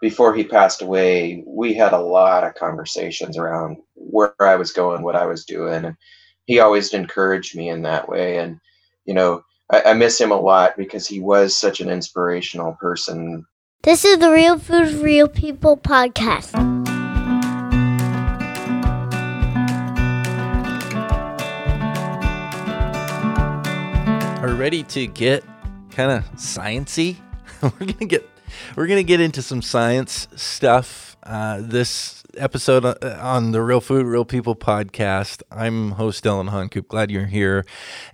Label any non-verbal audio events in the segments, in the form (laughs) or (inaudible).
before he passed away, we had a lot of conversations around where I was going, what I was doing. And he always encouraged me in that way. And, you know, I, I miss him a lot because he was such an inspirational person. This is the Real Food Real People podcast. Are ready to get kind of sciency? (laughs) we're gonna get we're gonna get into some science stuff. Uh, this episode uh, on the Real Food, Real People podcast. I'm host Dillon Honcoop. Glad you're here.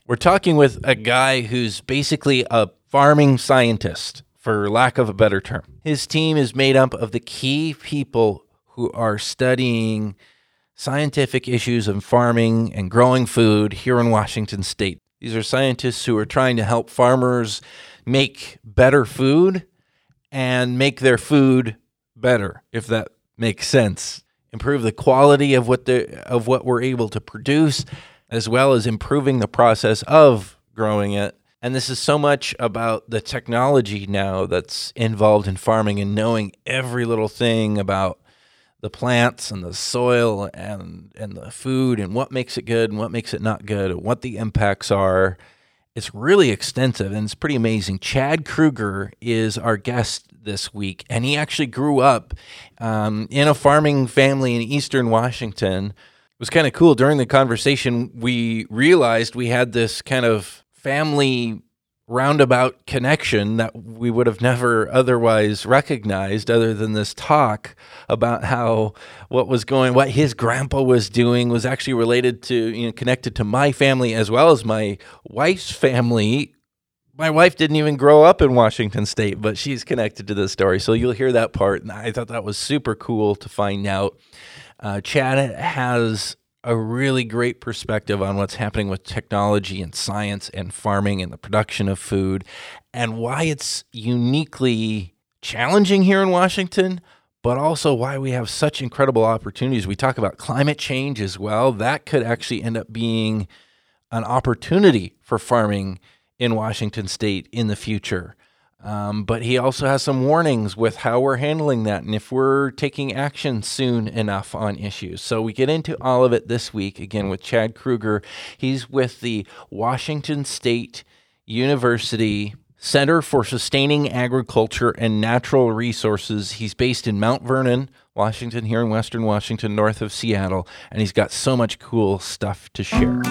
We're talking with a guy who's basically a farming scientist, for lack of a better term. His team is made up of the key people who are studying scientific issues of farming and growing food here in Washington state. These are scientists who are trying to help farmers make better food and make their food better, if that makes sense. Improve the quality of what the of what we're able to produce, as well as improving the process of growing it. And this is so much about the technology now that's involved in farming and knowing every little thing about the plants and the soil and and the food and what makes it good and what makes it not good and what the impacts are. It's really extensive and it's pretty amazing. Chad Kruger is our guest this week, and he actually grew up um, in a farming family in Eastern Washington. It was kind of cool. During the conversation, we realized we had this kind of family roundabout connection that we would have never otherwise recognized other than this talk about how what was going what his grandpa was doing was actually related to you know connected to my family as well as my wife's family. My wife didn't even grow up in Washington state but she's connected to this story so you'll hear that part and I thought that was super cool to find out. Uh, Chad has a really great perspective on what's happening with technology and science and farming and the production of food and why it's uniquely challenging here in Washington, but also why we have such incredible opportunities. We talk about climate change as well. That could actually end up being an opportunity for farming in Washington state in the future. Um, but he also has some warnings with how we're handling that and if we're taking action soon enough on issues. So we get into all of it this week again with Chad Kruger. He's with the Washington State University Center for Sustaining Agriculture and Natural Resources. He's based in Mount Vernon, Washington, here in Western Washington, north of Seattle, and he's got so much cool stuff to share.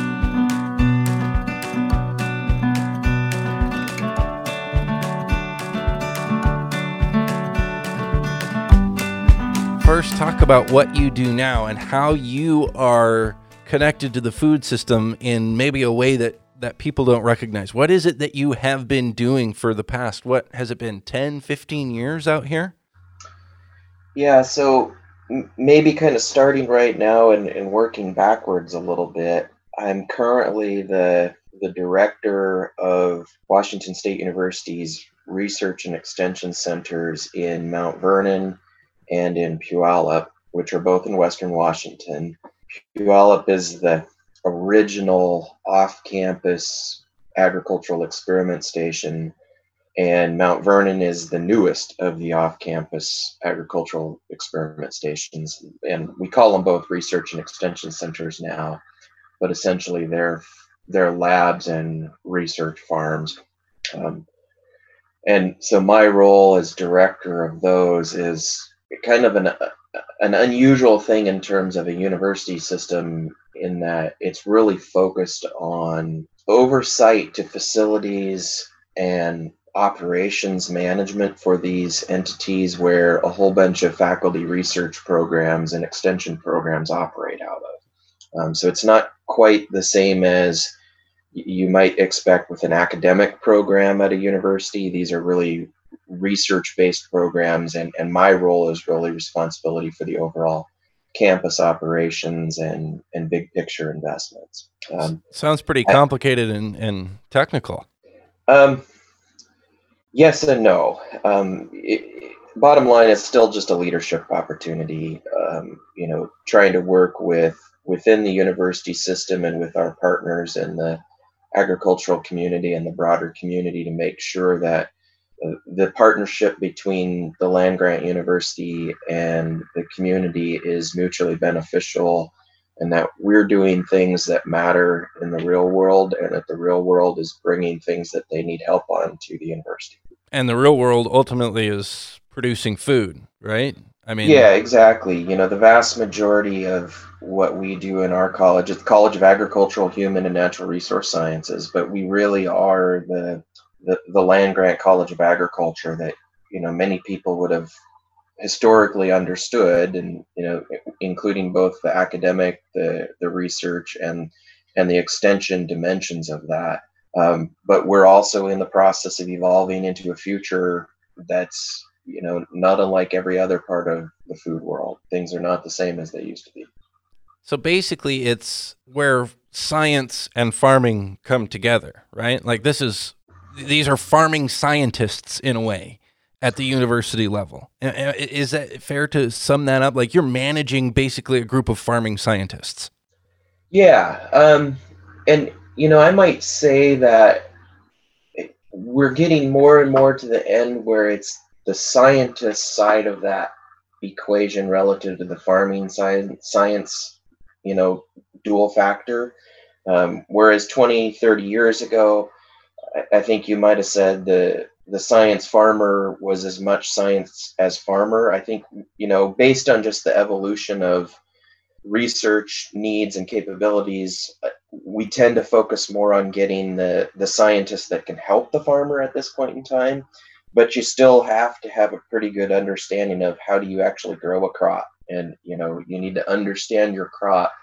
First talk about what you do now and how you are connected to the food system in maybe a way that that people don't recognize. What is it that you have been doing for the past what has it been 10, 15 years out here? Yeah, so maybe kind of starting right now and, and working backwards a little bit. I'm currently the the director of Washington State University's research and extension centers in Mount Vernon, and in Puyallup, which are both in Western Washington. Puyallup is the original off campus agricultural experiment station, and Mount Vernon is the newest of the off campus agricultural experiment stations. And we call them both research and extension centers now, but essentially they're, they're labs and research farms. Um, and so my role as director of those is kind of an an unusual thing in terms of a university system in that it's really focused on oversight to facilities and operations management for these entities where a whole bunch of faculty research programs and extension programs operate out of. Um, so it's not quite the same as you might expect with an academic program at a university. These are really research based programs and, and my role is really responsibility for the overall campus operations and, and big picture investments. Um, Sounds pretty complicated I, and, and technical. Um, yes and no. Um, it, bottom line, it's still just a leadership opportunity. Um, you know, trying to work with within the university system and with our partners in the agricultural community and the broader community to make sure that the partnership between the land grant university and the community is mutually beneficial and that we're doing things that matter in the real world and that the real world is bringing things that they need help on to the university. And the real world ultimately is producing food right? I mean yeah exactly. You know the vast majority of what we do in our college it's college of agricultural human and natural resource sciences but we really are the the, the land grant college of agriculture that you know many people would have historically understood and you know including both the academic the the research and and the extension dimensions of that. Um, but we're also in the process of evolving into a future that's you know not unlike every other part of the food world. Things are not the same as they used to be. So basically it's where science and farming come together right? Like this is these are farming scientists in a way at the university level. Is that fair to sum that up? Like you're managing basically a group of farming scientists. Yeah. Um, and, you know, I might say that we're getting more and more to the end where it's the scientist side of that equation relative to the farming science, science you know, dual factor. Um, whereas 20, 30 years ago, I think you might have said the the science farmer was as much science as farmer. I think you know based on just the evolution of research needs and capabilities, uh, we tend to focus more on getting the the scientists that can help the farmer at this point in time. But you still have to have a pretty good understanding of how do you actually grow a crop, and you know you need to understand your crop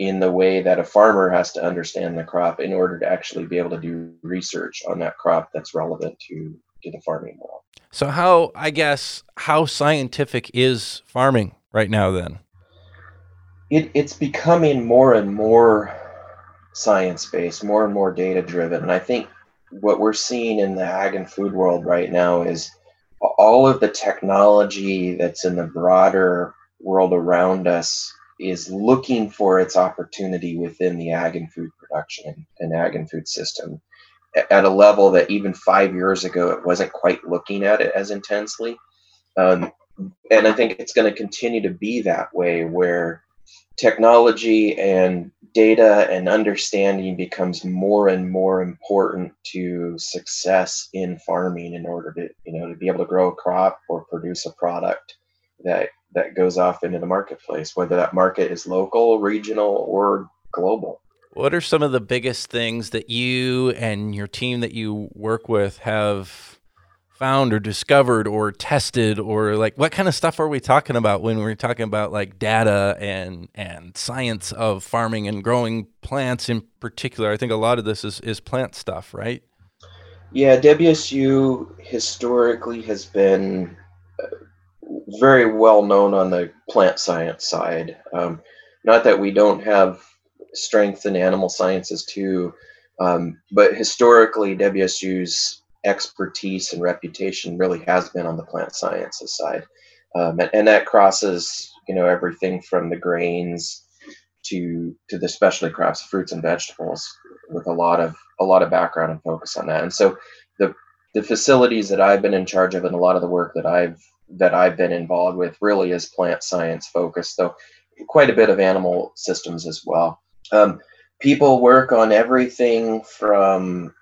in the way that a farmer has to understand the crop in order to actually be able to do research on that crop that's relevant to to the farming world. So how I guess how scientific is farming right now then? It, it's becoming more and more science based, more and more data driven. And I think what we're seeing in the ag and food world right now is all of the technology that's in the broader world around us is looking for its opportunity within the ag and food production and ag and food system at a level that even five years ago it wasn't quite looking at it as intensely. Um, and I think it's going to continue to be that way where technology and data and understanding becomes more and more important to success in farming in order to you know to be able to grow a crop or produce a product that that goes off into the marketplace, whether that market is local, regional, or global. What are some of the biggest things that you and your team that you work with have found or discovered or tested or like what kind of stuff are we talking about when we're talking about like data and and science of farming and growing plants in particular? I think a lot of this is is plant stuff, right? Yeah, WSU historically has been uh, very well known on the plant science side. Um, not that we don't have strength in animal sciences too, um, but historically, WSU's expertise and reputation really has been on the plant sciences side, um, and, and, that crosses you know everything from the grains to to the specialty crops, fruits and vegetables, with a lot of a lot of background and focus on that. And so the the facilities that I've been in charge of and a lot of the work that I've that I've been involved with really is plant science focused, though quite a bit of animal systems as well. Um, people work on everything from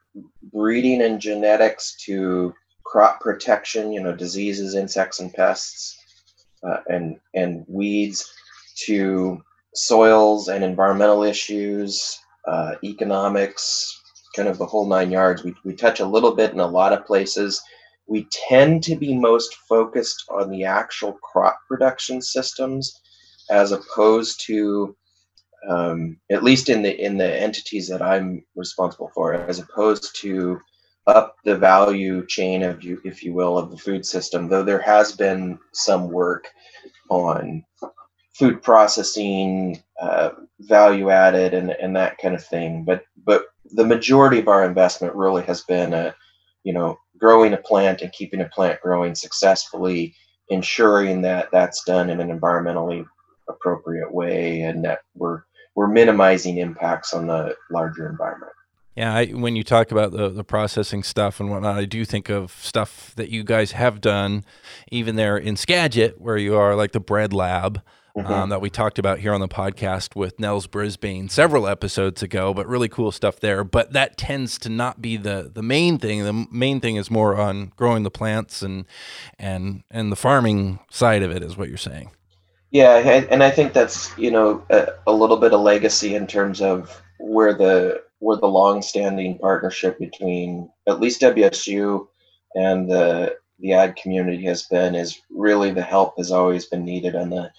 breeding and genetics to crop protection, you know, diseases, insects, and pests, uh, and and weeds, to soils and environmental issues, uh, economics, kind of the whole nine yards. We we touch a little bit in a lot of places we tend to be most focused on the actual crop production systems as opposed to um, at least in the in the entities that I'm responsible for, as opposed to up the value chain of you, if you will, of the food system. Though there has been some work on food processing, uh, value added, and and that kind of thing. But but the majority of our investment really has been a you know growing a plant and keeping a plant growing successfully, ensuring that that's done in an environmentally appropriate way and that we're we're minimizing impacts on the larger environment. Yeah, I, when you talk about the, the processing stuff and whatnot, I do think of stuff that you guys have done, even there in Skagit, where you are, like the bread lab. Mm-hmm. Um, that we talked about here on the podcast with Nels Brisbane several episodes ago, but really cool stuff there. But that tends to not be the the main thing. The main thing is more on growing the plants and and and the farming side of it is what you're saying. Yeah, and I think that's you know a, a little bit of legacy in terms of where the where the long-standing partnership between at least WSU and the the ag community has been is really the help has always been needed on the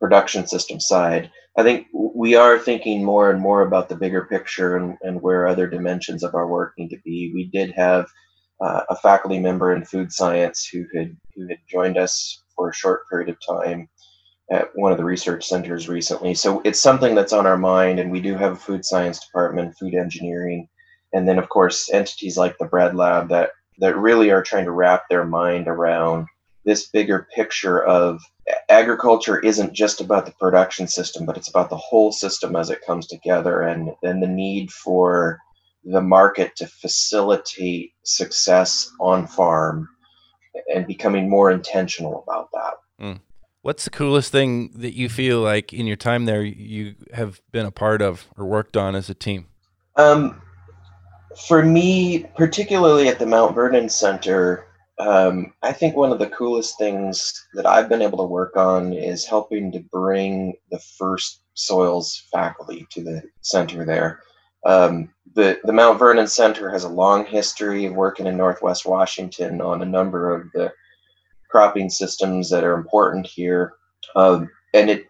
production system side. I think we are thinking more and more about the bigger picture and, and where other dimensions of our work need to be. We did have uh, a faculty member in food science who had who had joined us for a short period of time at one of the research centers recently. So it's something that's on our mind, and we do have a food science department, food engineering, and then of course entities like the Bread Lab that that really are trying to wrap their mind around this bigger picture of agriculture isn't just about the production system, but it's about the whole system as it comes together, and and the need for the market to facilitate success on farm and becoming more intentional about that. Mm. What's the coolest thing that you feel like in your time there you have been a part of or worked on as a team? Um, for me, particularly at the Mount Vernon Center, um, I think one of the coolest things that I've been able to work on is helping to bring the first soils faculty to the center there. Um, the, the Mount Vernon Center has a long history of working in Northwest Washington on a number of the cropping systems that are important here. Um, and it,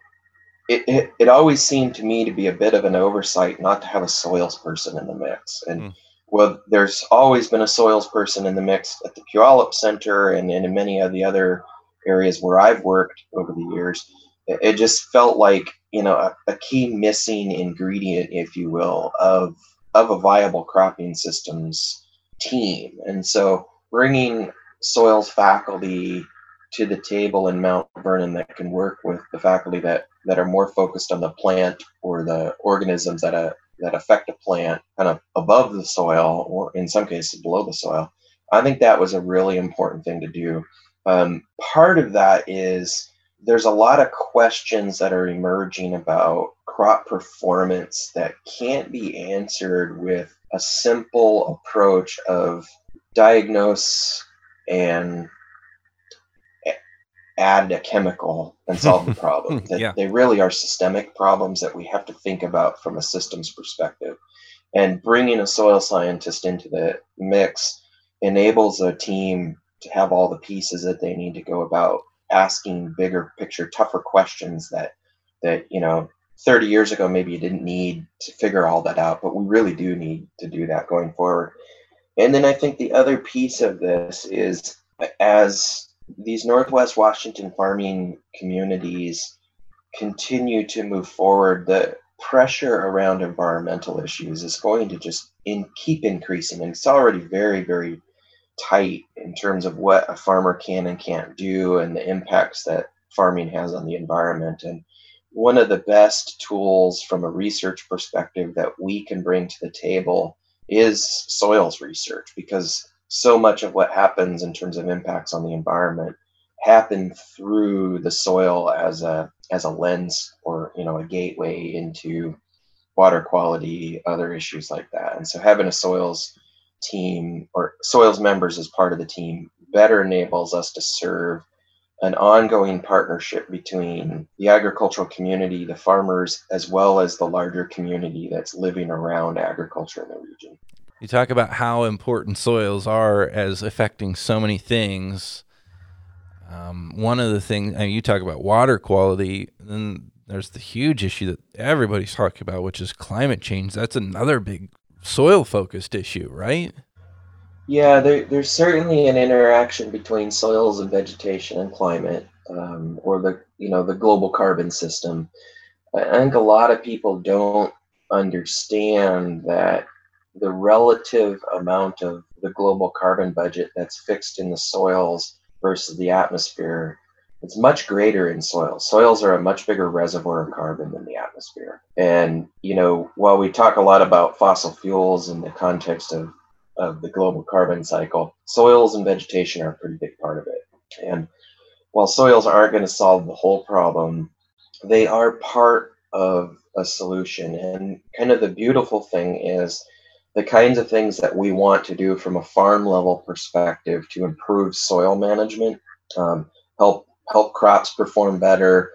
it, it, it, always seemed to me to be a bit of an oversight not to have a soils person in the mix. And mm. Well, there's always been a soils person in the mix at the Puyallup Center and, and in many of the other areas where I've worked over the years. It, it just felt like, you know, a, a key missing ingredient, if you will, of, of a viable cropping systems team. And so bringing soils faculty to the table in Mount Vernon that can work with the faculty that, that are more focused on the plant or the organisms that, uh, that affect a plant kind of above the soil or in some cases below the soil. I think that was a really important thing to do. Um, part of that is there's a lot of questions that are emerging about crop performance that can't be answered with a simple approach of diagnose and add a chemical and solve the (laughs) problem. that yeah. They really are systemic problems that we have to think about from a systems perspective. And bringing a soil scientist into the mix enables a team to have all the pieces that they need to go about asking bigger picture, tougher questions that that you know 30 years ago maybe you didn't need to figure all that out, but we really do need to do that going forward. And then I think the other piece of this is as these Northwest Washington farming communities continue to move forward, the pressure around environmental issues is going to just in, keep increasing. And it's already very, very tight in terms of what a farmer can and can't do and the impacts that farming has on the environment. And one of the best tools from a research perspective that we can bring to the table is soils research because so much of what happens in terms of impacts on the environment happen through the soil as a as a lens or you know a gateway into water quality other issues like that and so having a soils team or soils members as part of the team better enables us to serve an ongoing partnership between the agricultural community, the farmers, as well as the larger community that's living around agriculture in the region. You talk about how important soils are as affecting so many things. Um, one of the things, mean, you talk about water quality, then there's the huge issue that everybody's talking about, which is climate change. That's another big soil focused issue, right? Yeah, there, there's certainly an interaction between soils and vegetation and climate, um, or the you know the global carbon system. I think a lot of people don't understand that the relative amount of the global carbon budget that's fixed in the soils versus the atmosphere it's much greater in soils. Soils are a much bigger reservoir of carbon than the atmosphere. And, you know, while we talk a lot about fossil fuels in the context of, of the global carbon cycle, soils and vegetation are a pretty big part of it. And while soils aren't going to solve the whole problem, they are part of a solution. And kind of the beautiful thing is the kinds of things that we want to do from a farm level perspective to improve soil management, um, help help crops perform better,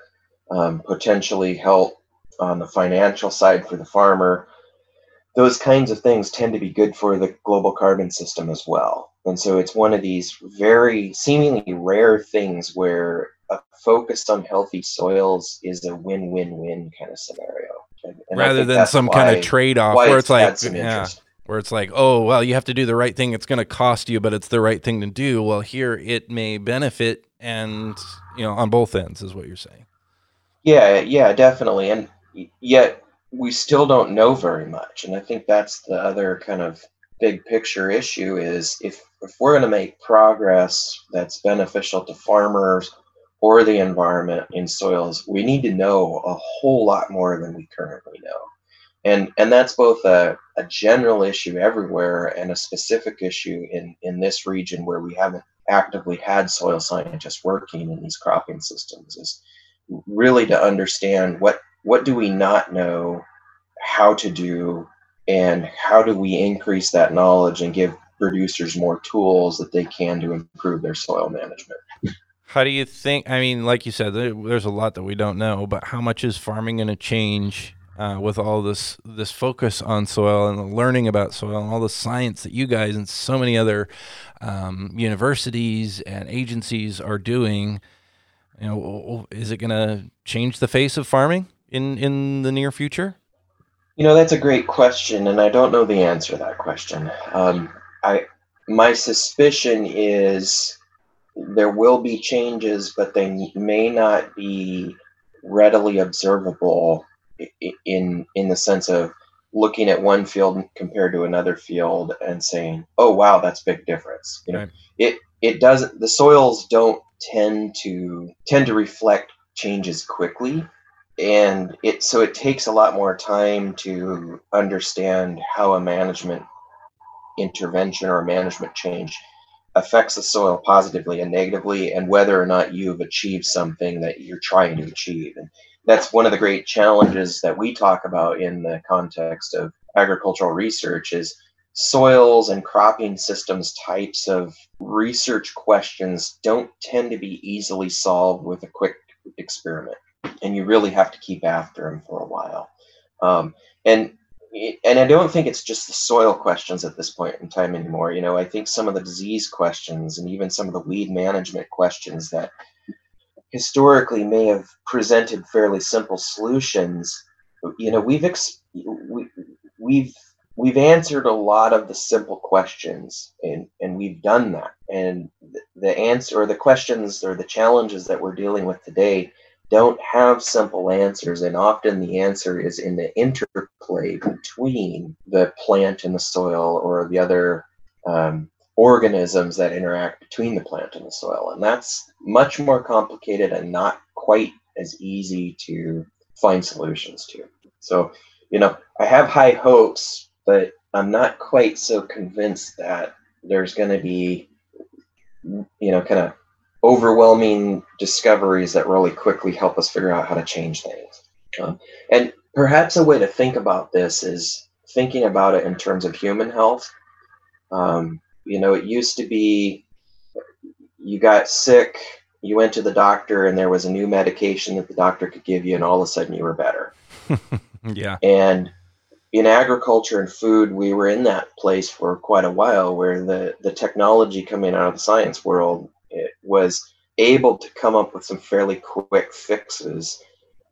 um, potentially help on the financial side for the farmer. Those kinds of things tend to be good for the global carbon system as well. And so it's one of these very seemingly rare things where a focus on healthy soils is a win-win-win kind of scenario. And, and Rather than some why, kind of trade-off where it's, it's like, yeah, where it's like, oh, well, you have to do the right thing. It's going to cost you, but it's the right thing to do. Well, here it may benefit, and you know, on both ends is what you're saying. Yeah, yeah, definitely, and yet we still don't know very much, and I think that's the other kind of big picture issue is if if we're going to make progress that's beneficial to farmers or the environment in soils, we need to know a whole lot more than we currently know and and that's both a, a general issue everywhere and a specific issue in in this region where we haven't actively had soil scientists working in these cropping systems is really to understand what what do we not know how to do and how do we increase that knowledge and give producers more tools that they can to improve their soil management? How do you think i mean like you said there's a lot that we don't know but how much is farming going to change uh, with all this this focus on soil and learning about soil and all the science that you guys and so many other um, universities and agencies are doing. You know, is it going to change the face of farming in in the near future? You know, that's a great question, and I don't know the answer to that question. Um, I my suspicion is there will be changes, but they may not be readily observable in in the sense of looking at one field compared to another field and saying, "Oh, wow, that's big difference." You know, right. it it doesn't. The soils don't tend to tend to reflect changes quickly, and it so it takes a lot more time to understand how a management intervention or a management change affects the soil positively and negatively, and whether or not you've achieved something that you're trying to achieve. And that's one of the great challenges that we talk about in the context of agricultural research is soils and cropping systems types of research questions don't tend to be easily solved with a quick experiment and you really have to keep after them for a while. Um, and and i don't think it's just the soil questions at this point in time anymore. You know i think some of the disease questions and even some of the weed management questions that historically may have presented fairly simple solutions, you know, we've ex- we, we've we've answered a lot of the simple questions and and we've done that. And the answer or the questions or the challenges that we're dealing with today don't have simple answers and often the answer is in the interplay between the plant and the soil or the other um, organisms that interact between the plant and the soil. And that's much more complicated and not quite as easy to find solutions to. So, you know, I have high hopes, but I'm not quite so convinced that there's going to be, you know, kind of overwhelming discoveries that really quickly help us figure out how to change things. Um, and perhaps a way to think about this is thinking about it in terms of human health. Um, you know, it used to be you got sick, you went to the doctor, and there was a new medication that the doctor could give you, and all of a sudden you were better. (laughs) yeah. And in agriculture and food, we were in that place for quite a while where the, the technology coming out of the science world was able to come up with some fairly quick fixes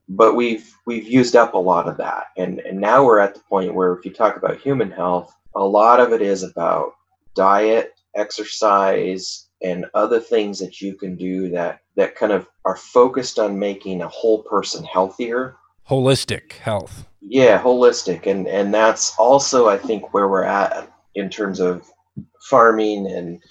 but we've we've used up a lot of that and and now we're at the point where if you talk about human health a lot of it is about diet, exercise, and other things that you can do that that kind of are focused on making a whole person healthier. Holistic health. Yeah, holistic, and and that's also I think where we're at in terms of farming and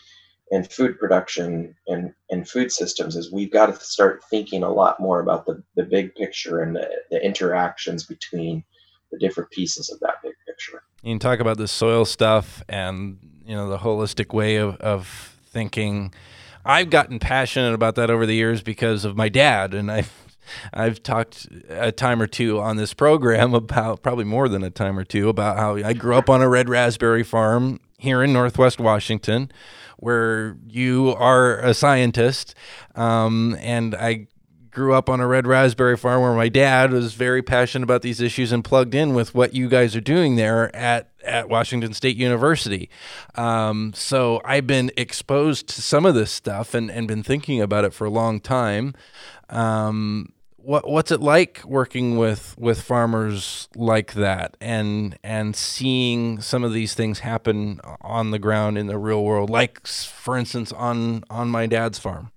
and food production and, and food systems is we've got to start thinking a lot more about the, the big picture and the, the interactions between the different pieces of that big picture. You can talk about the soil stuff and you know the holistic way of, of thinking. I've gotten passionate about that over the years because of my dad, and I've I've talked a time or two on this program about probably more than a time or two about how I grew up on a red raspberry farm here in Northwest Washington, where you are a scientist, um, and I grew up on a red raspberry farm where my dad was very passionate about these issues and plugged in with what you guys are doing there at at Washington State University. Um, so I've been exposed to some of this stuff and, and been thinking about it for a long time. Um, what what's it like working with with farmers like that and and seeing some of these things happen on the ground in the real world like for instance on on my dad's farm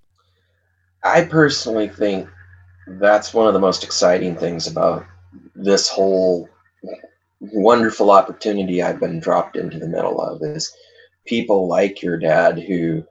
I personally think that's one of the most exciting things about this whole wonderful opportunity I've been dropped into the middle of is people like your dad who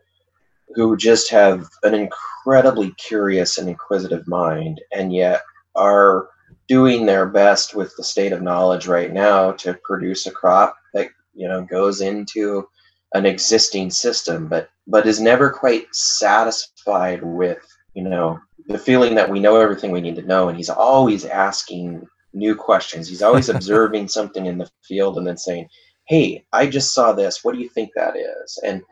who just have an incredibly curious and inquisitive mind and yet are doing their best with the state of knowledge right now to produce a crop that you know goes into an existing system but but is never quite satisfied with you know the feeling that we know everything we need to know and he's always asking new questions. He's always (laughs) observing something in the field and then saying hey i just saw this. What do you think that is? And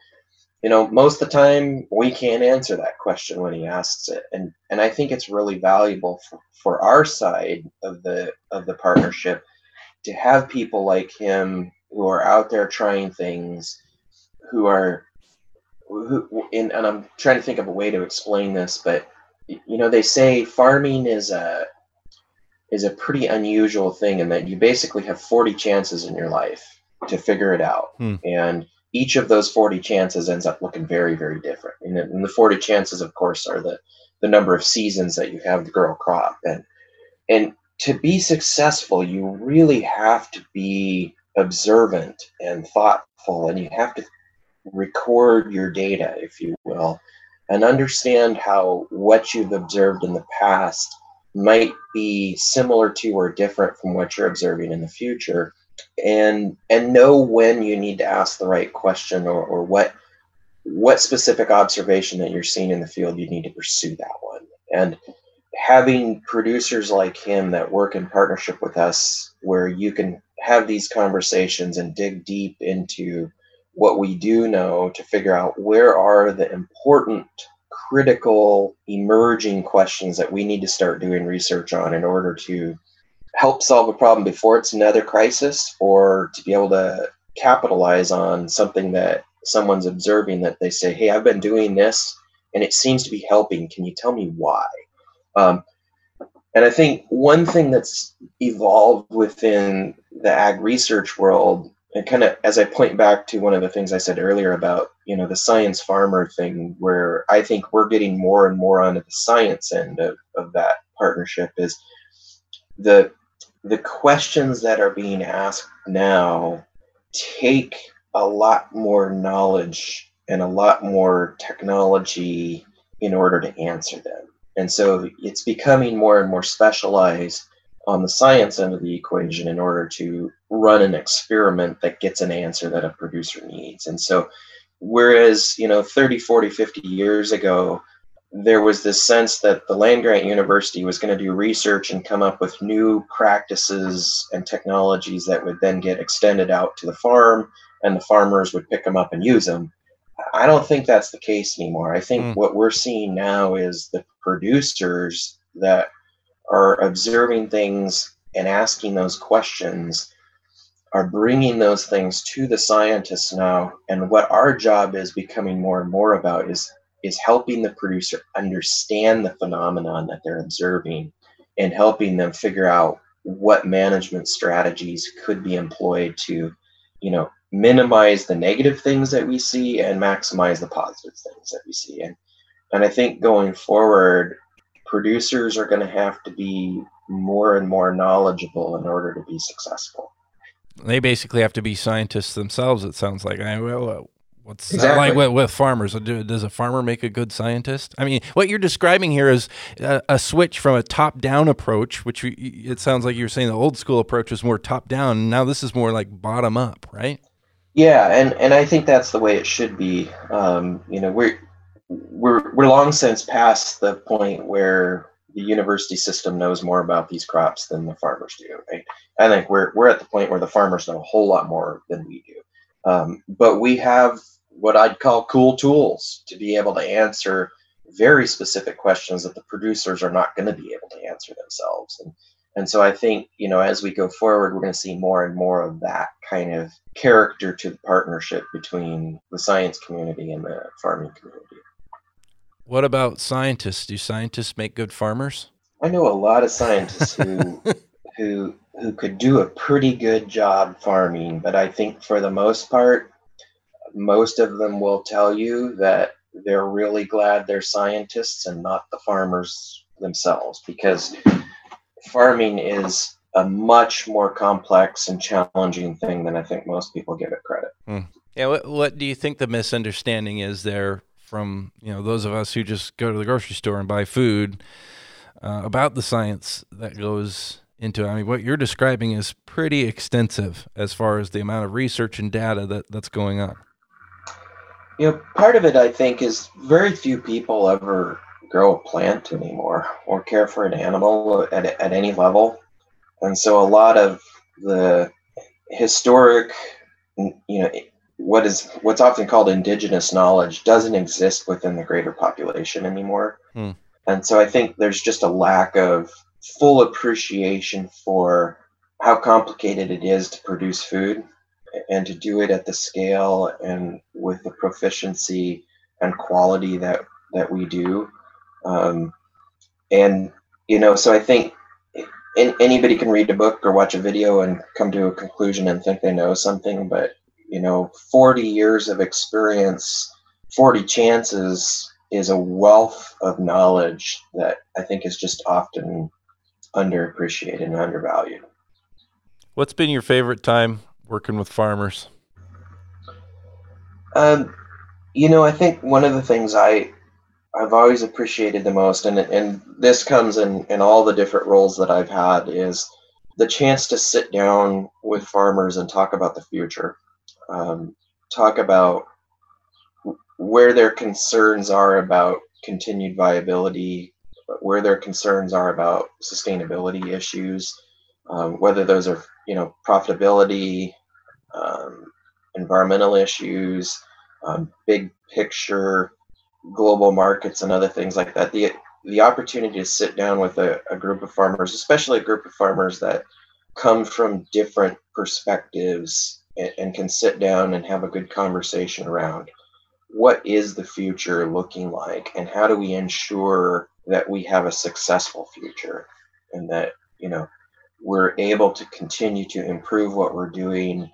you know most of the time we can't answer that question when he asks it. And and i think it's really valuable for, for our side of the of the partnership to have people like him who are out there trying things who are who, and, and i'm trying to think of a way to explain this but you know they say farming is a is a pretty unusual thing in that you basically have 40 chances in your life to figure it out. Hmm. and each of those 40 chances ends up looking very very different. And, and the 40 chances of course are the the number of seasons that you have to grow a crop. And and to be successful you really have to be observant and thoughtful and you have to record your data if you will and understand how what you've observed in the past might be similar to or different from what you're observing in the future and and know when you need to ask the right question or, or what what specific observation that you're seeing in the field you need to pursue that one. And having producers like him that work in partnership with us where you can have these conversations and dig deep into what we do know to figure out where are the important critical emerging questions that we need to start doing research on in order to help solve a problem before it's another crisis or to be able to capitalize on something that someone's observing that they say hey i've been doing this and it seems to be helping. Can you tell me why? Um, and i think one thing that's evolved within the ag research world and kind of as i point back to one of the things i said earlier about you know the science farmer thing where i think we're getting more and more onto the science end of, of that partnership is the the questions that are being asked now take a lot more knowledge and a lot more technology in order to answer them. And so it's becoming more and more specialized on the science end of the equation in order to run an experiment that gets an answer that a producer needs. And so whereas, you know, 30, 40, 50 years ago, there was this sense that the land grant university was going to do research and come up with new practices and technologies that would then get extended out to the farm and the farmers would pick them up and use them i don't think that's the case anymore i think mm. what we're seeing now is the producers that are observing things and asking those questions are bringing those things to the scientists now. And what our job is becoming more and more about is is helping the producer understand the phenomenon that they're observing and helping them figure out what management strategies could be employed to you know minimize the negative things that we see and maximize the positive things that we see. And and i think going forward producers are going to have to be more and more knowledgeable in order to be successful they basically have to be scientists themselves it sounds like I, well, What's exactly. like with, with, farmers? Does a farmer make a good scientist? I mean, what you're describing here is a, a switch from a top-down approach, which we, it sounds like you're saying the old school approach was more top-down. Now this is more like bottom-up, right? Yeah, and and I think that's the way it should be. Um, you know, we're we're we're long since past the point where the university system knows more about these crops than the farmers do. Right? I think we're we're at the point where the farmers know a whole lot more than we do. Um, but we have what I'd call cool tools to be able to answer very specific questions that the producers are not going to be able to answer themselves. And and so I think you know as we go forward, we're going to see more and more of that kind of character to the partnership between the science community and the farming community. What about scientists? Do scientists make good farmers? I know a lot of scientists who (laughs) who who could do a pretty good job farming, but I think for the most part, most of them will tell you that they're really glad they're scientists and not the farmers themselves because farming is a much more complex and challenging thing than I think most people give it credit. Hmm. Yeah, what, what do you think the misunderstanding is there from you know those of us who just go to the grocery store and buy food uh, about the science that goes into it. I mean, what you're describing is pretty extensive as far as the amount of research and data that, that's going on. You know, part of it, I think, is very few people ever grow a plant anymore or care for an animal at, at any level. And so a lot of the historic, you know, what is what's often called indigenous knowledge doesn't exist within the greater population anymore. Hmm. And so I think there's just a lack of full appreciation for how complicated it is to produce food and to do it at the scale and with the proficiency and quality that that we do. Um, and you know, so I think anybody can read a book or watch a video and come to a conclusion and think they know something, but you know 40 years of experience 40 chances is a wealth of knowledge that i think is just often underappreciated and undervalued. What's been your favorite time working with farmers? Um, you know i think one of the things i i've always appreciated the most and and this comes in in all the different roles that i've had is the chance to sit down with farmers and talk about the future um, talk about where their concerns are about continued viability, where their concerns are about sustainability issues, um, whether those are you know profitability, um, environmental issues, um, big picture, global markets, and other things like that. The the opportunity to sit down with a, a group of farmers, especially a group of farmers that come from different perspectives and, and can sit down and have a good conversation around what is the future looking like and how do we ensure that we have a successful future and that you know we're able to continue to improve what we're doing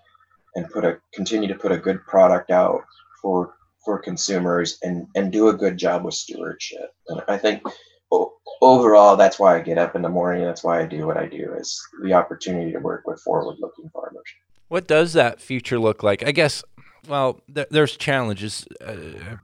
and put a continue to put a good product out for for consumers and and do a good job with stewardship. And i think overall that's why i get up in the morning. That's why i do what i do is the opportunity to work with forward looking what does that future look like? I guess. Well, th- there's challenges, uh,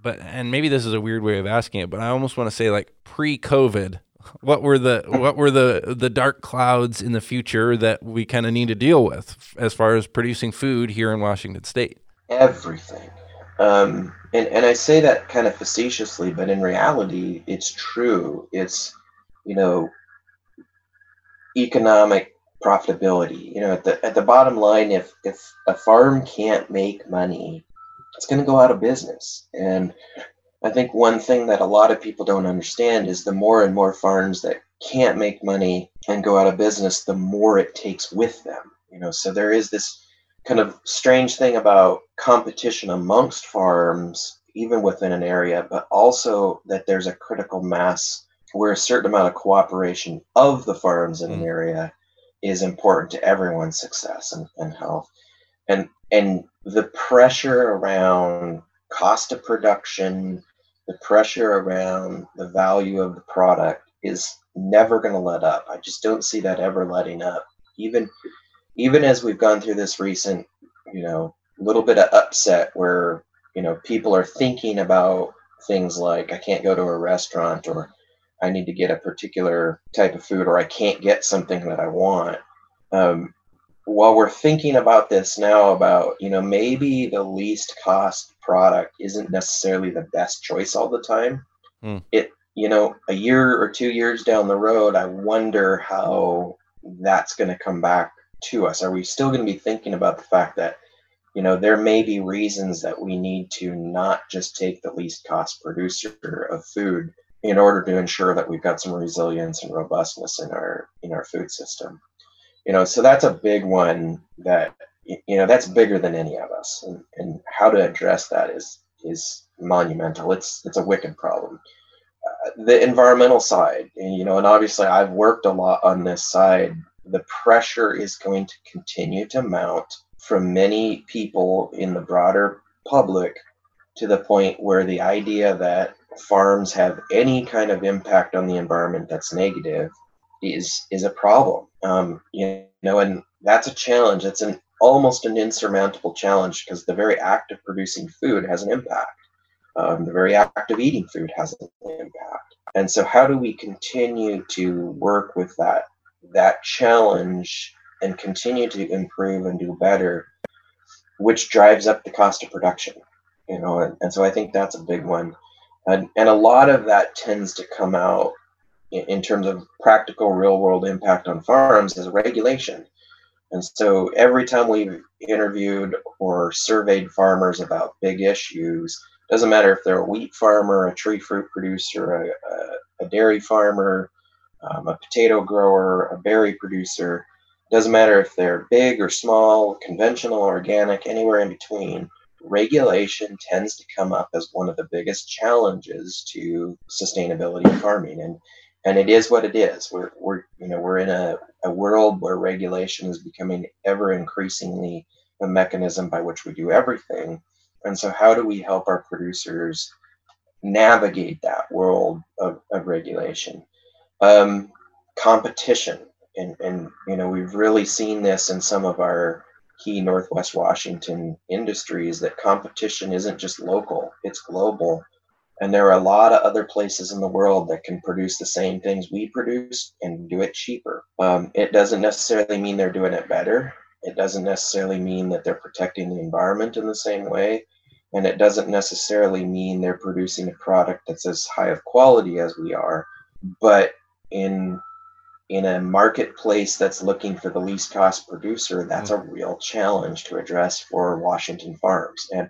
but and maybe this is a weird way of asking it, but I almost want to say like pre-COVID, what were the what were the the dark clouds in the future that we kind of need to deal with as far as producing food here in Washington State? Everything. Um, and, and I say that kind of facetiously, but in reality, it's true. It's, you know, economic profitability. You know, at the at the bottom line, if if a farm can't make money, it's going to go out of business. And I think one thing that a lot of people don't understand is the more and more farms that can't make money and go out of business, the more it takes with them. You know, so there is this kind of strange thing about competition amongst farms, even within an area, but also that there's a critical mass where a certain amount of cooperation of the farms in an mm. area is important to everyone's success and, and health. And and the pressure around cost of production, the pressure around the value of the product is never going to let up. I just don't see that ever letting up. Even even as we've gone through this recent, you know, little bit of upset where you know, people are thinking about things like I can't go to a restaurant or I need to get a particular type of food or I can't get something that I want. Um, while we're thinking about this now about you know maybe the least cost product isn't necessarily the best choice all the time mm. it you know a year or two years down the road i wonder how that's going to come back to us are we still going to be thinking about the fact that you know there may be reasons that we need to not just take the least cost producer of food in order to ensure that we've got some resilience and robustness in our in our food system. You know so that's a big one that you know that's bigger than any of us. And, and how to address that is is monumental. It's it's a wicked problem. Uh, the environmental side you know and obviously i've worked a lot on this side. The pressure is going to continue to mount from many people in the broader public to the point where the idea that farms have any kind of impact on the environment that's negative is is a problem. Um, you know, and that's a challenge. It's an almost an insurmountable challenge because the very act of producing food has an impact. Um, the very act of eating food has an impact. And so, how do we continue to work with that that challenge and continue to improve and do better, which drives up the cost of production? You know, and, and so I think that's a big one. And, and a lot of that tends to come out in terms of practical real world impact on farms is regulation. And so every time we've interviewed or surveyed farmers about big issues, doesn't matter if they're a wheat farmer, a tree fruit producer, a, a, a dairy farmer, um, a potato grower, a berry producer, doesn't matter if they're big or small, conventional, organic, anywhere in between, regulation tends to come up as one of the biggest challenges to sustainability farming. And and it is what it is. We're, we're you know we're in a, a world where regulation is becoming ever increasingly a mechanism by which we do everything. And so, how do we help our producers navigate that world of, of regulation? Um, competition, and and you know we've really seen this in some of our key Northwest Washington industries that competition isn't just local; it's global and there are a lot of other places in the world that can produce the same things we produce and do it cheaper. Um, it doesn't necessarily mean they're doing it better. It doesn't necessarily mean that they're protecting the environment in the same way. And it doesn't necessarily mean they're producing a product that's as high of quality as we are. But in in a marketplace that's looking for the least cost producer, that's mm. a real challenge to address for Washington farms. And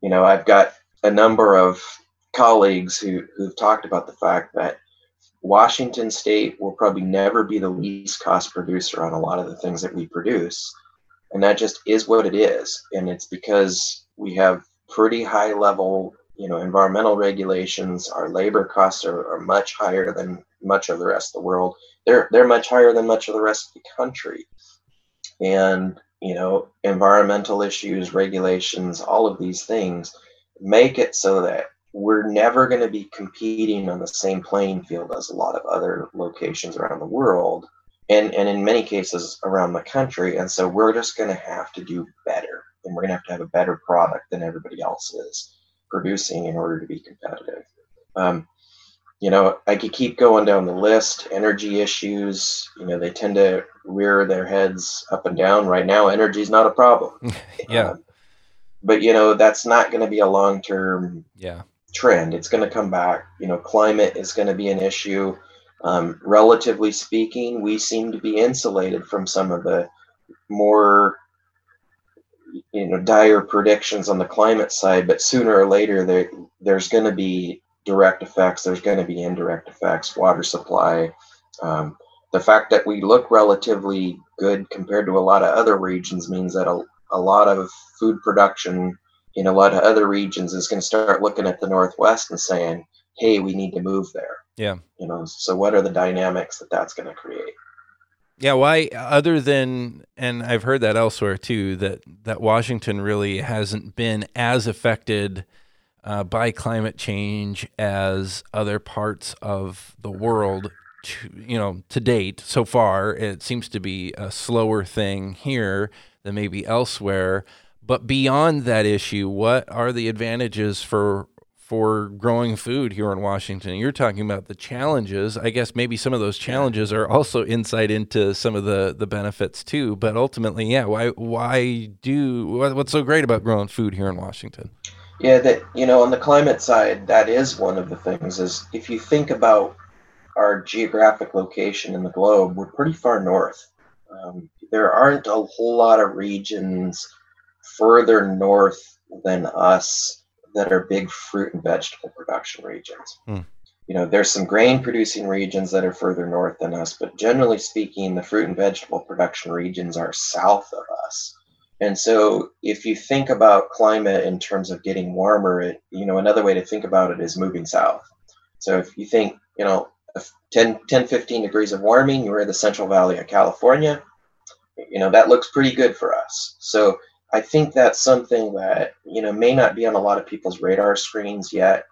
you know, I've got a number of colleagues who, who've talked about the fact that Washington State will probably never be the least cost producer on a lot of the things that we produce. And that just is what it is. And it's because we have pretty high level, you know, environmental regulations. Our labor costs are, are much higher than much of the rest of the world. They're they're much higher than much of the rest of the country. And, you know, environmental issues, regulations, all of these things make it so that we're never going to be competing on the same playing field as a lot of other locations around the world and, and in many cases around the country. And so we're just going to have to do better and we're going to have to have a better product than everybody else is producing in order to be competitive. Um, you know, I could keep going down the list. Energy issues, you know, they tend to rear their heads up and down. Right now, energy is not a problem. (laughs) yeah. Um, but you know, that's not going to be a long term yeah trend. It's going to come back. You know, climate is going to be an issue. Um, relatively speaking, we seem to be insulated from some of the more you know dire predictions on the climate side but sooner or later there there's going to be direct effects there's going to be indirect effects water supply um, the fact that we look relatively good compared to a lot of other regions means that a, a lot of food production in a lot of other regions is going to start looking at the Northwest and saying, hey, we need to move there. Yeah. You know, so what are the dynamics that that's going to create? Yeah, why other than and I've heard that elsewhere too that that Washington really hasn't been as affected uh, by climate change as other parts of the world to, you know to date. So far it seems to be a slower thing here than maybe elsewhere. But beyond that issue, what are the advantages for for growing food here in Washington? You're talking about the challenges. I guess maybe some of those challenges are also insight into some of the the benefits too. But ultimately, yeah, why why do what's so great about growing food here in Washington? Yeah, that you know, on the climate side, that is one of the things. Is if you think about our geographic location in the globe, we're pretty far north. Um, there aren't a whole lot of regions further north than us that are big fruit and vegetable production regions. Hmm. You know, there's some grain producing regions that are further north than us, but generally speaking, the fruit and vegetable production regions are south of us. And so if you think about climate in terms of getting warmer, it, you know, another way to think about it is moving south. So if you think, you know, 10, 10 15 degrees of warming, you're in the Central Valley of California, you know, that looks pretty good for us. So I think that's something that, you know, may not be on a lot of people's radar screens yet,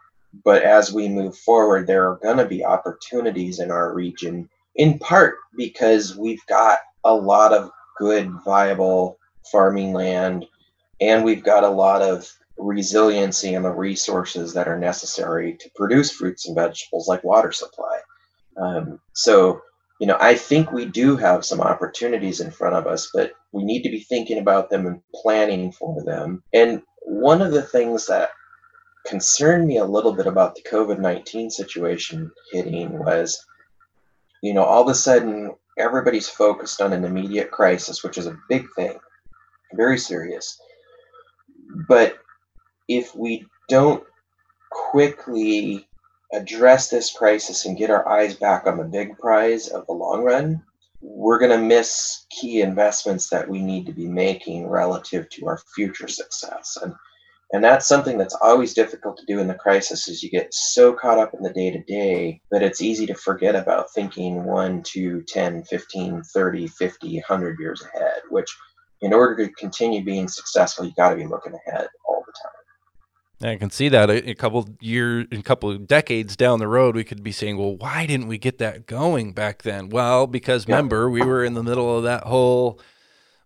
but as we move forward, there are going to be opportunities in our region, in part because we've got a lot of good, viable farming land, and we've got a lot of resiliency and the resources that are necessary to produce fruits and vegetables like water supply. Um, so, you know, I think we do have some opportunities in front of us, but we need to be thinking about them and planning for them. And one of the things that concerned me a little bit about the COVID 19 situation hitting was, you know, all of a sudden everybody's focused on an immediate crisis, which is a big thing very serious. But if we don't quickly address this crisis and get our eyes back on the big prize of the long run, we're going to miss key investments that we need to be making relative to our future success. And and that's something that's always difficult to do in the crisis is you get so caught up in the day to day that it's easy to forget about thinking 1, 2, 10, 15, 30, 50, 100 years ahead, which in order to continue being successful, you got to be looking ahead all the time. I can see that a, a couple years, a couple of decades down the road, we could be saying, "Well, why didn't we get that going back then?" Well, because yeah. remember, we were in the middle of that whole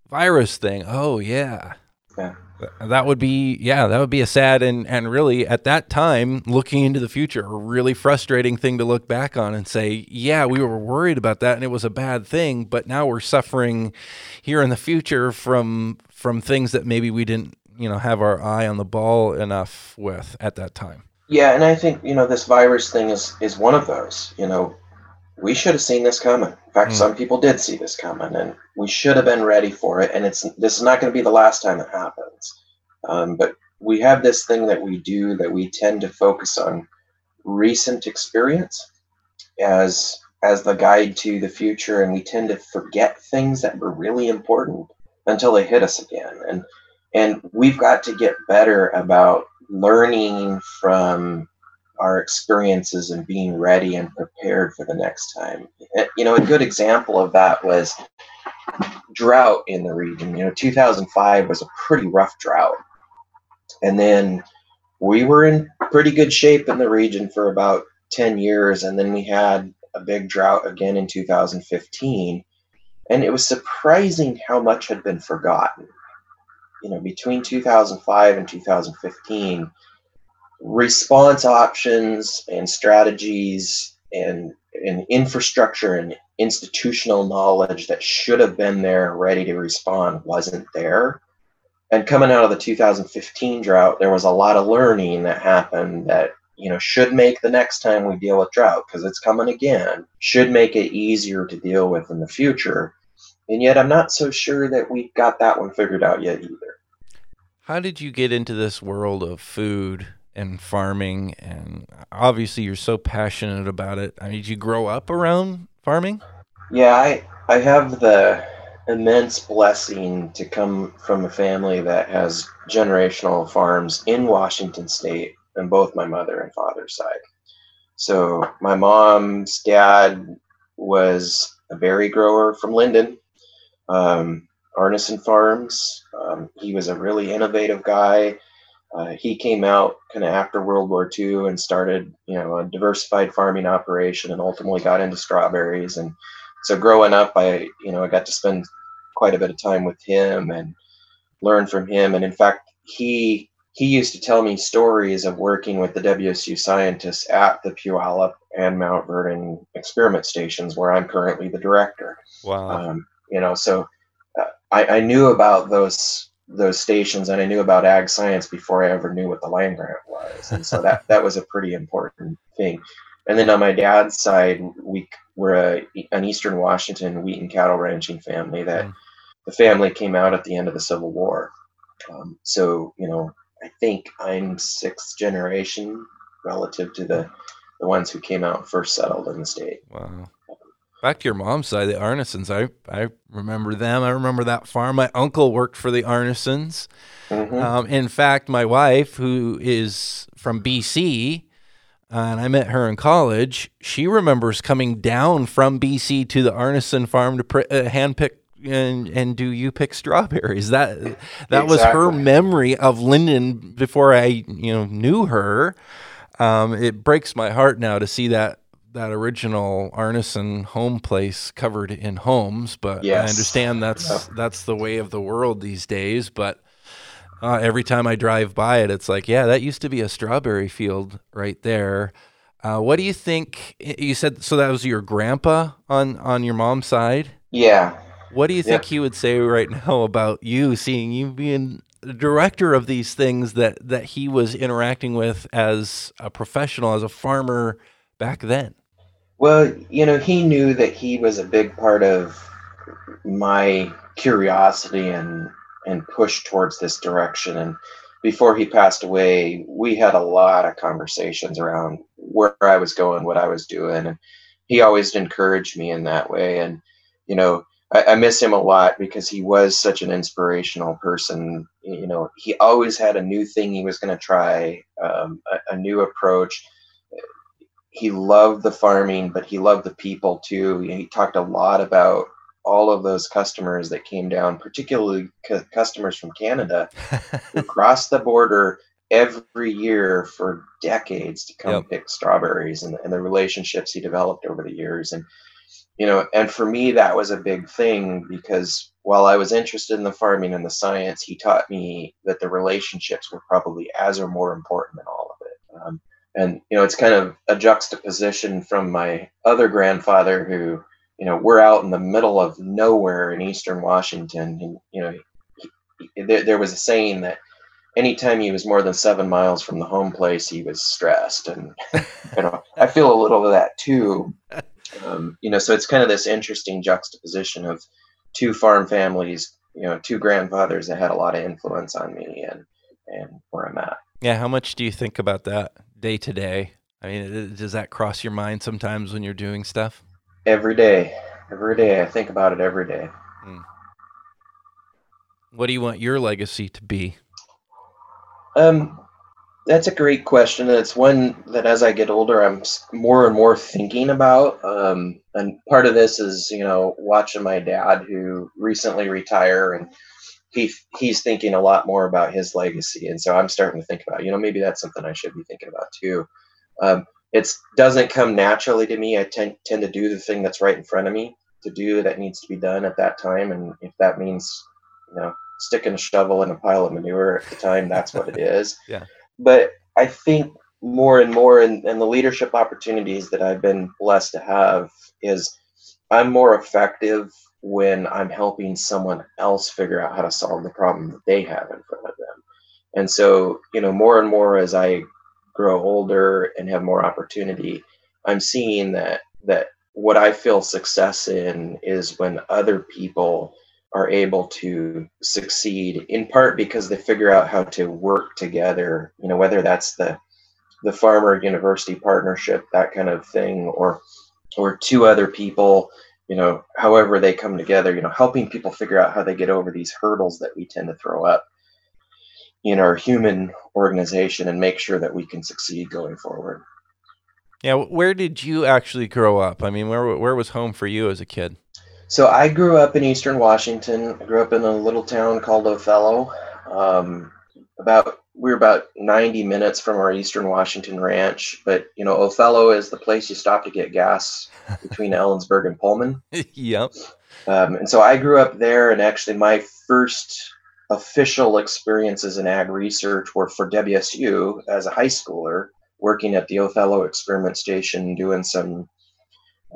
virus thing. Oh yeah, yeah. That would be yeah, that would be a sad and and really at that time looking into the future a really frustrating thing to look back on and say, yeah, we were worried about that and it was a bad thing, but now we're suffering here in the future from from things that maybe we didn't, you know, have our eye on the ball enough with at that time. Yeah, and I think, you know, this virus thing is is one of those, you know, we should have seen this coming. In fact, mm. some people did see this coming, and we should have been ready for it. And it's this is not going to be the last time it happens. Um, but we have this thing that we do that we tend to focus on recent experience as as the guide to the future, and we tend to forget things that were really important until they hit us again. And and we've got to get better about learning from our experiences and being ready and prepared for the next time. Eh, you know, a good example of that was drought in the region. You know, 2005 was a pretty rough drought. And then we were in pretty good shape in the region for about 10 years. And then we had a big drought again in 2015. And it was surprising how much had been forgotten. You know, between 2005 and 2015, response options and strategies and, and infrastructure and institutional knowledge that should have been there ready to respond wasn't there. And coming out of the 2015 drought, there was a lot of learning that happened that you know should make the next time we deal with drought because it's coming again should make it easier to deal with in the future and yet i'm not so sure that we've got that one figured out yet either how did you get into this world of food and farming and obviously you're so passionate about it. I mean, did you grow up around farming? Yeah, I I have the immense blessing to come from a family that has generational farms in Washington state on both my mother and father's side. So my mom's dad was a berry grower from Lynden, um, Arneson Farms. Um, he was a really innovative guy uh, he came out kind of after World War II and started, you know, a diversified farming operation and ultimately got into strawberries. And so growing up, I, you know, I got to spend quite a bit of time with him. And learn from him. And in fact, he he used to tell me stories of working with the WSU scientists at the Puyallup and Mount Vernon experiment stations, where I'm currently the director. Wow. Um, you know, so I, I knew about those those stations and I knew about ag science before I ever knew what the land grant was, and so that that was a pretty important thing. And then on my dad's side, we were a, an Eastern Washington wheat and cattle ranching family that Mm. the family came out at the end of the Civil War. Um, so you know, I think I'm sixth generation relative to the the ones who came out first settled in the state. Wow. Back to your mom's side, the Arnesons. I I remember them. I remember that farm. My uncle worked for the Arnesons. Mhm. Um, in fact, my wife, who is from BC, and I met her in college, she remembers coming down from BC to the Arneson farm to pr- uh, hand pick and and do you pick strawberries. That that was her memory of Lynden before I you know knew her. Um, it breaks my heart now to see that that original Arneson home place covered in homes, but I understand that's that's the way of the world these days. But uh, every time I drive by it, it's like, yeah, that used to be a strawberry field right there. Uh, what do you think? You said so that was your grandpa on on your mom's side. Yeah, What do you think Yeah. he would say right (laughs) now about you seeing you being the director of these things that that he was interacting with as a professional, as a farmer back then? Well, you know, he knew that he was a big part of my curiosity and and push towards this direction. And before he passed away, we had a lot of conversations around where I was going, what I was doing, and he always encouraged me in that way. And you know, I, I miss him a lot because he was such an inspirational person. You know, he always had a new thing he was going to try, um, a, a new approach he loved the farming, but he loved the people too. He talked a lot about all of those customers that came down, particularly cu- customers from Canada (laughs) who crossed the border every year for decades to come Yep. pick strawberries and, and the relationships he developed over the years. And, you know, and for me, that was a big thing because while I was interested in the farming and the science, he taught me that the relationships were probably as or more important than all of it. Um, and you know it's kind of a juxtaposition from my other grandfather who you know we're out in the middle of nowhere in eastern washington. And you know he, he, there, there was a saying that anytime he was more than seven miles from the home place he was stressed. And you know i feel a little of that too. Um, you know so it's kind of this interesting juxtaposition of two farm families you know two grandfathers that had a lot of influence on me and and where i'm at. Yeah, how much do you think about that day to day? I mean, does that cross your mind sometimes when you're doing stuff? every day every day i think about it every day What do you want your legacy to be? um that's a great question it's one that as i get older i'm more and more thinking about um and part of this is you know watching my dad who recently retired and he he's thinking a lot more about his legacy. And so i'm starting to think about you know maybe that's something i should be thinking about too. Um it doesn't come naturally to me. I tend, tend to do the thing that's right in front of me to do that needs to be done at that time. And if that means you know sticking a shovel in a pile of manure at the time that's what it is. (laughs) Yeah. but i think more and more in, in the leadership opportunities that i've been blessed to have is i'm more effective when i'm helping someone else figure out how to solve the problem that they have in front of them. And so you know more and more as i grow older and have more opportunity i'm seeing that that what i feel success in is when other people are able to succeed in part because they figure out how to work together you know whether that's the the farmer university partnership that kind of thing or or two other people you know however they come together you know helping people figure out how they get over these hurdles that we tend to throw up in our human organization and make sure that we can succeed going forward Yeah, where did you actually grow up? I mean, where where was home for you as a kid? So I grew up in Eastern Washington. I grew up in a little town called Othello. Um, about were about 90 minutes from our Eastern Washington ranch, but you know Othello is the place you stop to get gas between (laughs) Ellensburg and Pullman. yep. Um, and so I grew up there, and actually my first official experiences in ag research were for WSU as a high schooler, working at the Othello Experiment Station, doing some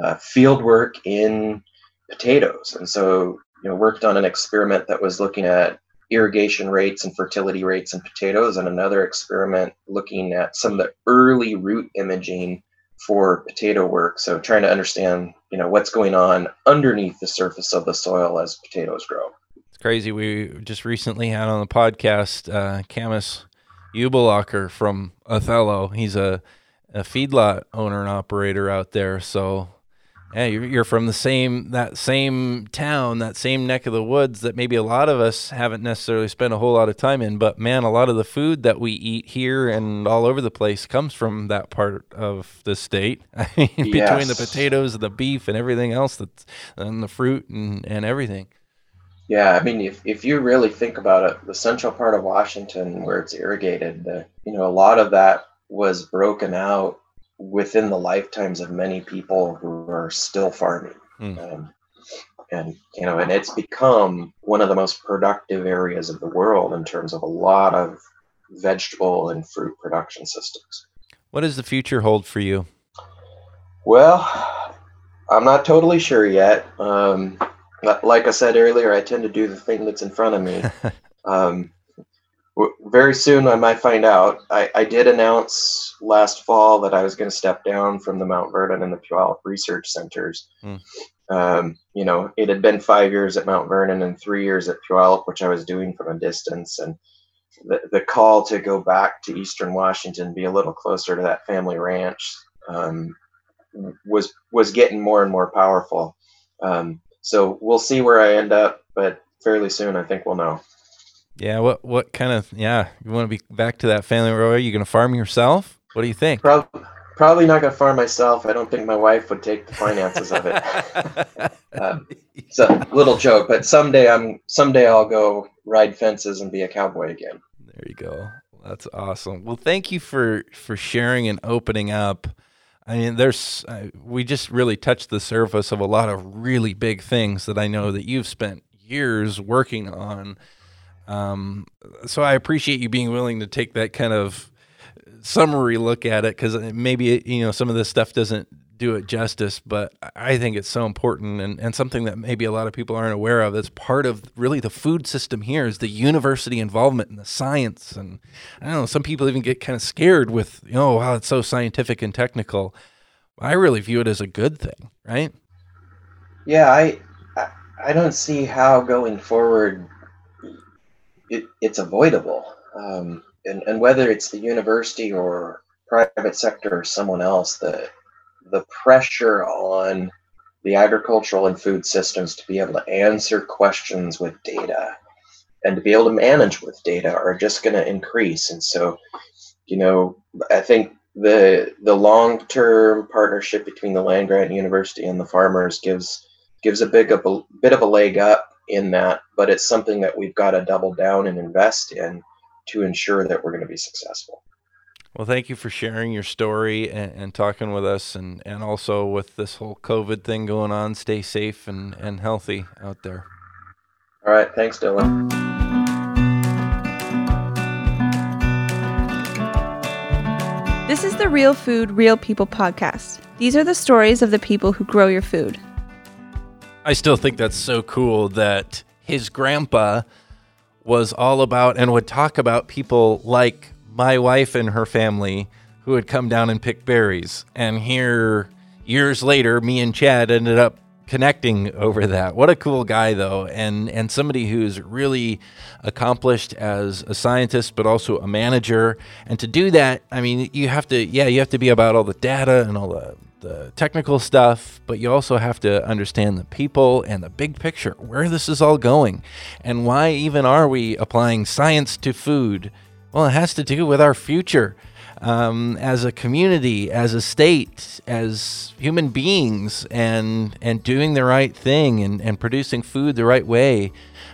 uh, field work in potatoes. And so, you know, worked on an experiment that was looking at irrigation rates and fertility rates in potatoes, and another experiment looking at some of the early root imaging for potato work. So trying to understand, you know, what's going on underneath the surface of the soil as potatoes grow. It's crazy. We just recently had on the podcast uh, Camus Ubelacher from Othello. He's a, a feedlot owner and operator out there. So yeah, you're, you're from the same that same town, that same neck of the woods that maybe a lot of us haven't necessarily spent a whole lot of time in. But man, a lot of the food that we eat here and all over the place comes from that part of the state. (laughs) I mean, between the potatoes and the beef and everything else that's and the fruit and, and everything. Yeah, I mean, if, if you really think about it, the central part of Washington where it's irrigated, the, you know, a lot of that was broken out within the lifetimes of many people who are still farming. Hmm. Um, and, you know, and it's become one of the most productive areas of the world in terms of a lot of vegetable and fruit production systems. What does the future hold for you? Well, I'm not totally sure yet. Um, like I said earlier, I tend to do the thing that's in front of me. (laughs) um, very soon, I might find out. I, I did announce last fall that I was going to step down from the Mount Vernon and the Puyallup research centers. Hmm. Um, you know, it had been five years at Mount Vernon and three years at Puyallup, which I was doing from a distance, and the, the call to go back to Eastern Washington, be a little closer to that family ranch, um, was was getting more and more powerful. Um, so we'll see where I end up, but fairly soon I think we'll know. Yeah, what what kind of yeah, you want to be back to that family row? Are you going to farm yourself? What do you think? Prob- probably not gonna farm myself. I don't think my wife would take the finances of it. (laughs) Um, it's a little joke, but someday I'm someday I'll go ride fences and be a cowboy again. There you go. That's awesome. Well, thank you for for sharing and opening up. I mean, there's uh, we just really touched the surface of a lot of really big things that I know that you've spent years working on. Um, so I appreciate you being willing to take that kind of summary look at it because maybe you know some of this stuff doesn't do it justice, but I think it's so important and, and something that maybe a lot of people aren't aware of. That's part of really the food system here is the university involvement in the science. And I don't know, some people even get kind of scared with, you know, wow, it's so scientific and technical. I really view it as a good thing, right? Yeah, I, I don't see how going forward it, it's avoidable. Um, and, and whether it's the university or private sector or someone else, the the pressure on the agricultural and food systems to be able to answer questions with data and to be able to manage with data are just going to increase. And so, you know, I think the the long term partnership between the land grant university and the farmers gives gives a big a bit of a leg up in that, but it's something that we've got to double down and invest in to ensure that we're going to be successful. Well, thank you for sharing your story and, and talking with us, and, and also with this whole COVID thing going on. Stay safe and, and healthy out there. All right, thanks, Dillon. This is the Real Food, Real People podcast. These are the stories of the people who grow your food. I still think that's so cool that his grandpa was all about and would talk about people like my wife and her family who would come down and pick berries. And here, years later, me and Chad ended up connecting over that. What a cool guy, though, and and somebody who's really accomplished as a scientist, but also a manager. And to do that, I mean, you have to, yeah, you have to be about all the data and all the the technical stuff, but you also have to understand the people and the big picture, where this is all going, and why even are we applying science to food? Well, it has to do with our future um, as a community, as a state, as human beings, and and doing the right thing and, and producing food the right way,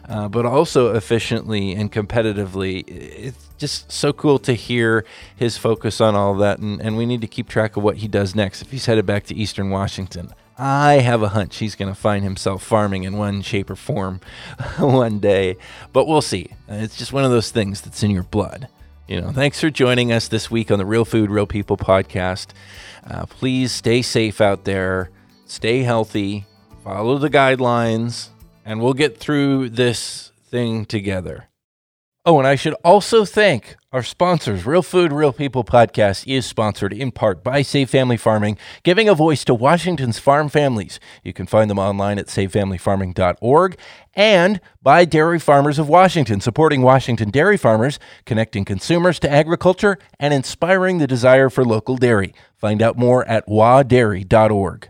uh, but also efficiently and competitively. It's just so cool to hear his focus on all that, and, and we need to keep track of what he does next. If he's headed back to Eastern Washington, I have a hunch he's going to find himself farming in one shape or form (laughs) one day, but we'll see. It's just one of those things that's in your blood. You know, thanks for joining us this week on the Real Food, Real People podcast. Uh, please stay safe out there, stay healthy, follow the guidelines, and we'll get through this thing together. Oh, and I should also thank our sponsors. Real Food, Real People podcast is sponsored in part by Save Family Farming, giving a voice to Washington's farm families. You can find them online at savefamilyfarming.org and by Dairy Farmers of Washington, supporting Washington dairy farmers, connecting consumers to agriculture, and inspiring the desire for local dairy. Find out more at wadairy.org.